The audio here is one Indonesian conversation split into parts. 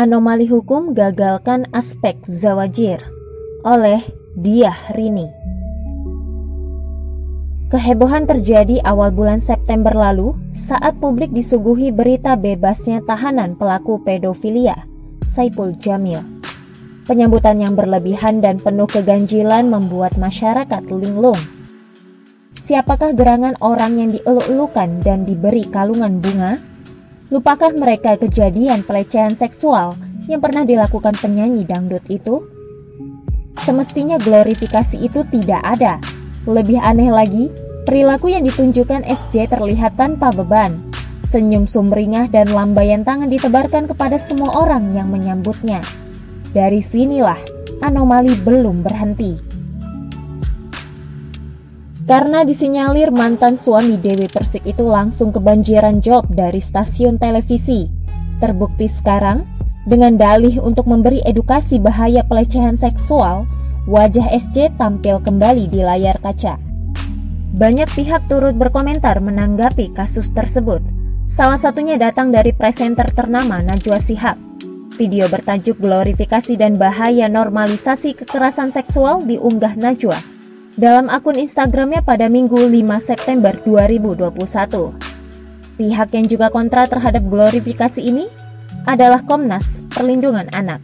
Anomali Hukum Gagalkan Aspek Zawajir oleh Diah Rini Kehebohan terjadi awal bulan September lalu saat publik disuguhi berita bebasnya tahanan pelaku pedofilia, Saipul Jamil. Penyambutan yang berlebihan dan penuh keganjilan membuat masyarakat linglung. Siapakah gerangan orang yang dieluk-elukan dan diberi kalungan bunga? Lupakah mereka kejadian pelecehan seksual yang pernah dilakukan penyanyi dangdut itu? Semestinya glorifikasi itu tidak ada. Lebih aneh lagi, perilaku yang ditunjukkan SJ terlihat tanpa beban. Senyum sumringah dan lambaian tangan ditebarkan kepada semua orang yang menyambutnya. Dari sinilah anomali belum berhenti. Karena disinyalir mantan suami Dewi Persik itu langsung kebanjiran job dari stasiun televisi. Terbukti sekarang, dengan dalih untuk memberi edukasi bahaya pelecehan seksual, wajah SJ tampil kembali di layar kaca. Banyak pihak turut berkomentar menanggapi kasus tersebut. Salah satunya datang dari presenter ternama Najwa Sihab. Video bertajuk glorifikasi dan bahaya normalisasi kekerasan seksual diunggah Najwa dalam akun Instagramnya pada Minggu 5 September 2021. Pihak yang juga kontra terhadap glorifikasi ini adalah Komnas Perlindungan Anak.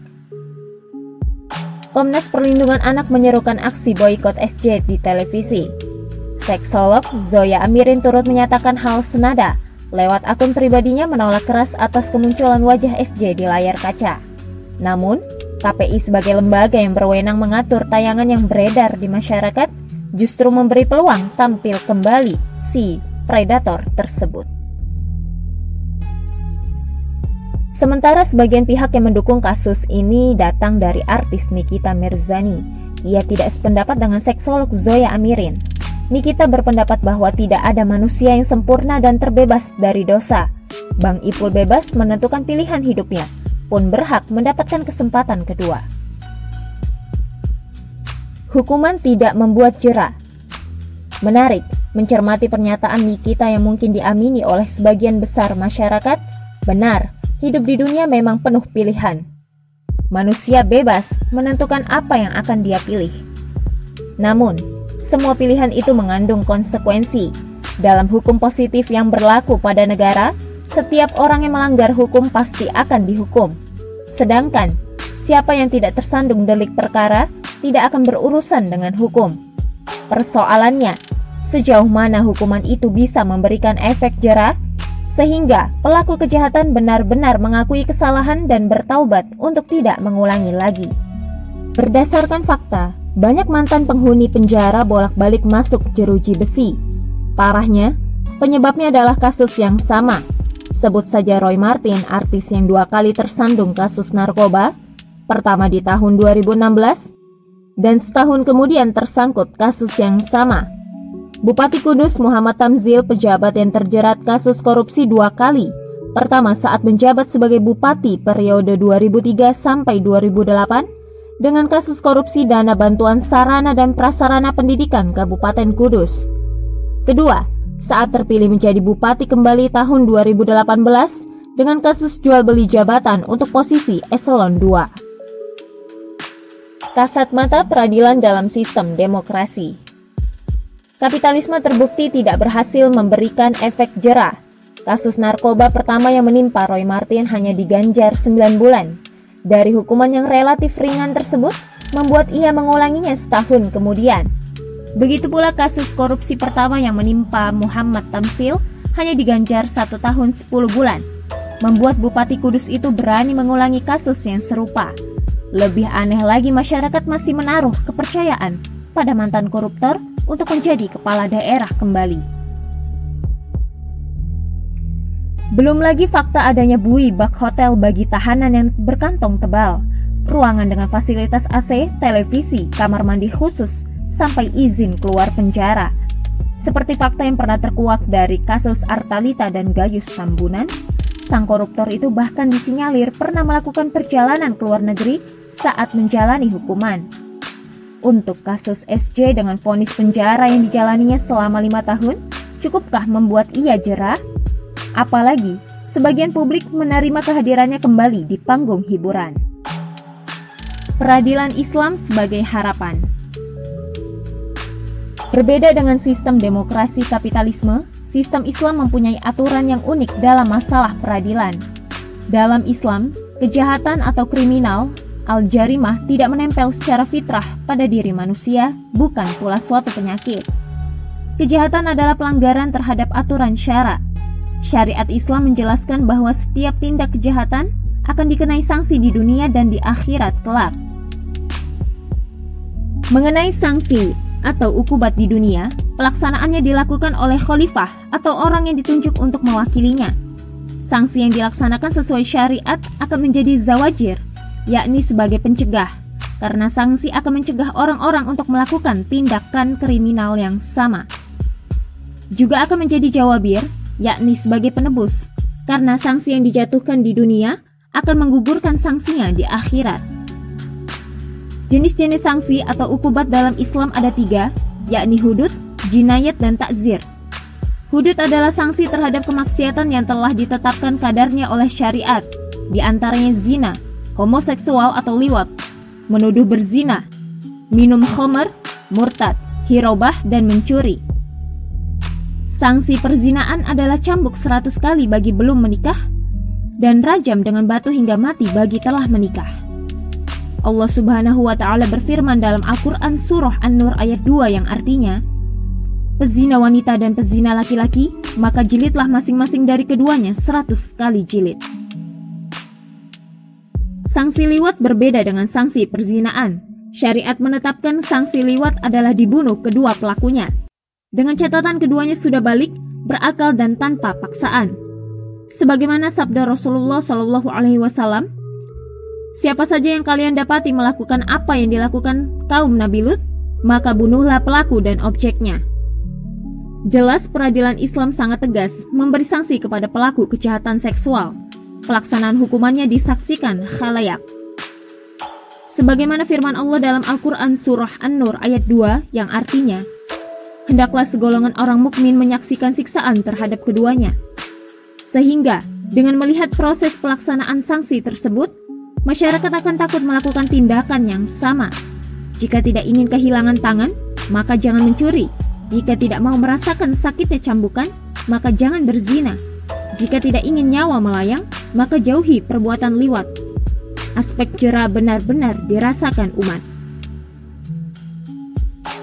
Komnas Perlindungan Anak menyerukan aksi boykot SJ di televisi. Seksolog Zoya Amirin turut menyatakan hal senada lewat akun pribadinya menolak keras atas kemunculan wajah SJ di layar kaca. Namun, KPI sebagai lembaga yang berwenang mengatur tayangan yang beredar di masyarakat justru memberi peluang tampil kembali si predator tersebut. Sementara sebagian pihak yang mendukung kasus ini datang dari artis Nikita Mirzani. Ia tidak sependapat dengan seksolog Zoya Amirin. Nikita berpendapat bahwa tidak ada manusia yang sempurna dan terbebas dari dosa. Bang Ipul bebas menentukan pilihan hidupnya, pun berhak mendapatkan kesempatan kedua hukuman tidak membuat jerah. Menarik, mencermati pernyataan Nikita yang mungkin diamini oleh sebagian besar masyarakat, benar, hidup di dunia memang penuh pilihan. Manusia bebas menentukan apa yang akan dia pilih. Namun, semua pilihan itu mengandung konsekuensi. Dalam hukum positif yang berlaku pada negara, setiap orang yang melanggar hukum pasti akan dihukum. Sedangkan, siapa yang tidak tersandung delik perkara tidak akan berurusan dengan hukum. Persoalannya, sejauh mana hukuman itu bisa memberikan efek jerah sehingga pelaku kejahatan benar-benar mengakui kesalahan dan bertaubat untuk tidak mengulangi lagi. Berdasarkan fakta, banyak mantan penghuni penjara bolak-balik masuk jeruji besi. Parahnya, penyebabnya adalah kasus yang sama. Sebut saja Roy Martin, artis yang dua kali tersandung kasus narkoba, pertama di tahun 2016 dan setahun kemudian tersangkut kasus yang sama. Bupati Kudus Muhammad Tamzil pejabat yang terjerat kasus korupsi dua kali. Pertama saat menjabat sebagai bupati periode 2003 sampai 2008 dengan kasus korupsi dana bantuan sarana dan prasarana pendidikan Kabupaten Kudus. Kedua, saat terpilih menjadi bupati kembali tahun 2018 dengan kasus jual beli jabatan untuk posisi eselon 2 kasat mata peradilan dalam sistem demokrasi. Kapitalisme terbukti tidak berhasil memberikan efek jerah. Kasus narkoba pertama yang menimpa Roy Martin hanya diganjar 9 bulan. Dari hukuman yang relatif ringan tersebut, membuat ia mengulanginya setahun kemudian. Begitu pula kasus korupsi pertama yang menimpa Muhammad Tamsil hanya diganjar satu tahun 10 bulan. Membuat Bupati Kudus itu berani mengulangi kasus yang serupa. Lebih aneh lagi masyarakat masih menaruh kepercayaan pada mantan koruptor untuk menjadi kepala daerah kembali. Belum lagi fakta adanya bui bak hotel bagi tahanan yang berkantong tebal, ruangan dengan fasilitas AC, televisi, kamar mandi khusus, sampai izin keluar penjara. Seperti fakta yang pernah terkuak dari kasus Artalita dan Gayus Tambunan, Sang koruptor itu bahkan disinyalir pernah melakukan perjalanan ke luar negeri saat menjalani hukuman. Untuk kasus SJ dengan vonis penjara yang dijalaninya selama lima tahun, cukupkah membuat ia jerah? Apalagi, sebagian publik menerima kehadirannya kembali di panggung hiburan. Peradilan Islam sebagai harapan Berbeda dengan sistem demokrasi kapitalisme, sistem Islam mempunyai aturan yang unik dalam masalah peradilan. Dalam Islam, kejahatan atau kriminal Al-jarimah tidak menempel secara fitrah pada diri manusia, bukan pula suatu penyakit. Kejahatan adalah pelanggaran terhadap aturan syarak. Syariat Islam menjelaskan bahwa setiap tindak kejahatan akan dikenai sanksi di dunia dan di akhirat kelak. Mengenai sanksi atau ukubat di dunia, pelaksanaannya dilakukan oleh khalifah atau orang yang ditunjuk untuk mewakilinya. Sanksi yang dilaksanakan sesuai syariat akan menjadi zawajir yakni sebagai pencegah, karena sanksi akan mencegah orang-orang untuk melakukan tindakan kriminal yang sama. Juga akan menjadi jawabir, yakni sebagai penebus, karena sanksi yang dijatuhkan di dunia akan menggugurkan sanksinya di akhirat. Jenis-jenis sanksi atau ukubat dalam Islam ada tiga, yakni hudud, jinayat, dan takzir. Hudud adalah sanksi terhadap kemaksiatan yang telah ditetapkan kadarnya oleh syariat, di antaranya zina, homoseksual atau liwat, menuduh berzina, minum khamar, murtad, hirobah, dan mencuri. Sanksi perzinaan adalah cambuk seratus kali bagi belum menikah dan rajam dengan batu hingga mati bagi telah menikah. Allah Subhanahu wa taala berfirman dalam Al-Qur'an surah An-Nur ayat 2 yang artinya, Pezina wanita dan pezina laki-laki, maka jilidlah masing-masing dari keduanya seratus kali jilid. Sanksi liwat berbeda dengan sanksi perzinaan. Syariat menetapkan sanksi liwat adalah dibunuh kedua pelakunya. Dengan catatan keduanya sudah balik, berakal dan tanpa paksaan. Sebagaimana sabda Rasulullah Shallallahu Alaihi Wasallam, siapa saja yang kalian dapati melakukan apa yang dilakukan kaum Nabi Lut, maka bunuhlah pelaku dan objeknya. Jelas peradilan Islam sangat tegas memberi sanksi kepada pelaku kejahatan seksual pelaksanaan hukumannya disaksikan khalayak. Sebagaimana firman Allah dalam Al-Quran Surah An-Nur ayat 2 yang artinya, Hendaklah segolongan orang mukmin menyaksikan siksaan terhadap keduanya. Sehingga, dengan melihat proses pelaksanaan sanksi tersebut, masyarakat akan takut melakukan tindakan yang sama. Jika tidak ingin kehilangan tangan, maka jangan mencuri. Jika tidak mau merasakan sakitnya cambukan, maka jangan berzina. Jika tidak ingin nyawa melayang, maka jauhi perbuatan liwat. Aspek jera benar-benar dirasakan umat.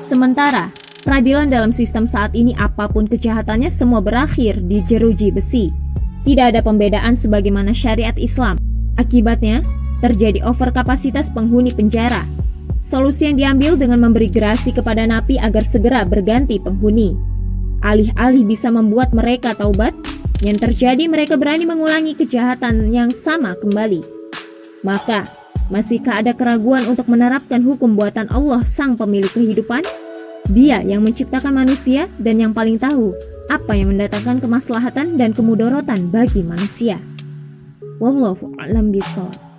Sementara, peradilan dalam sistem saat ini apa pun kejahatannya semua berakhir di jeruji besi. Tidak ada pembedaan sebagaimana syariat Islam. Akibatnya, terjadi overkapasitas penghuni penjara. Solusi yang diambil dengan memberi gerasi kepada napi agar segera berganti penghuni. Alih-alih bisa membuat mereka taubat, yang terjadi mereka berani mengulangi kejahatan yang sama kembali. Maka, masihkah ada keraguan untuk menerapkan hukum buatan Allah sang pemilik kehidupan? Dia yang menciptakan manusia dan yang paling tahu apa yang mendatangkan kemaslahatan dan kemudorotan bagi manusia. Wallahu a'lam bishawab.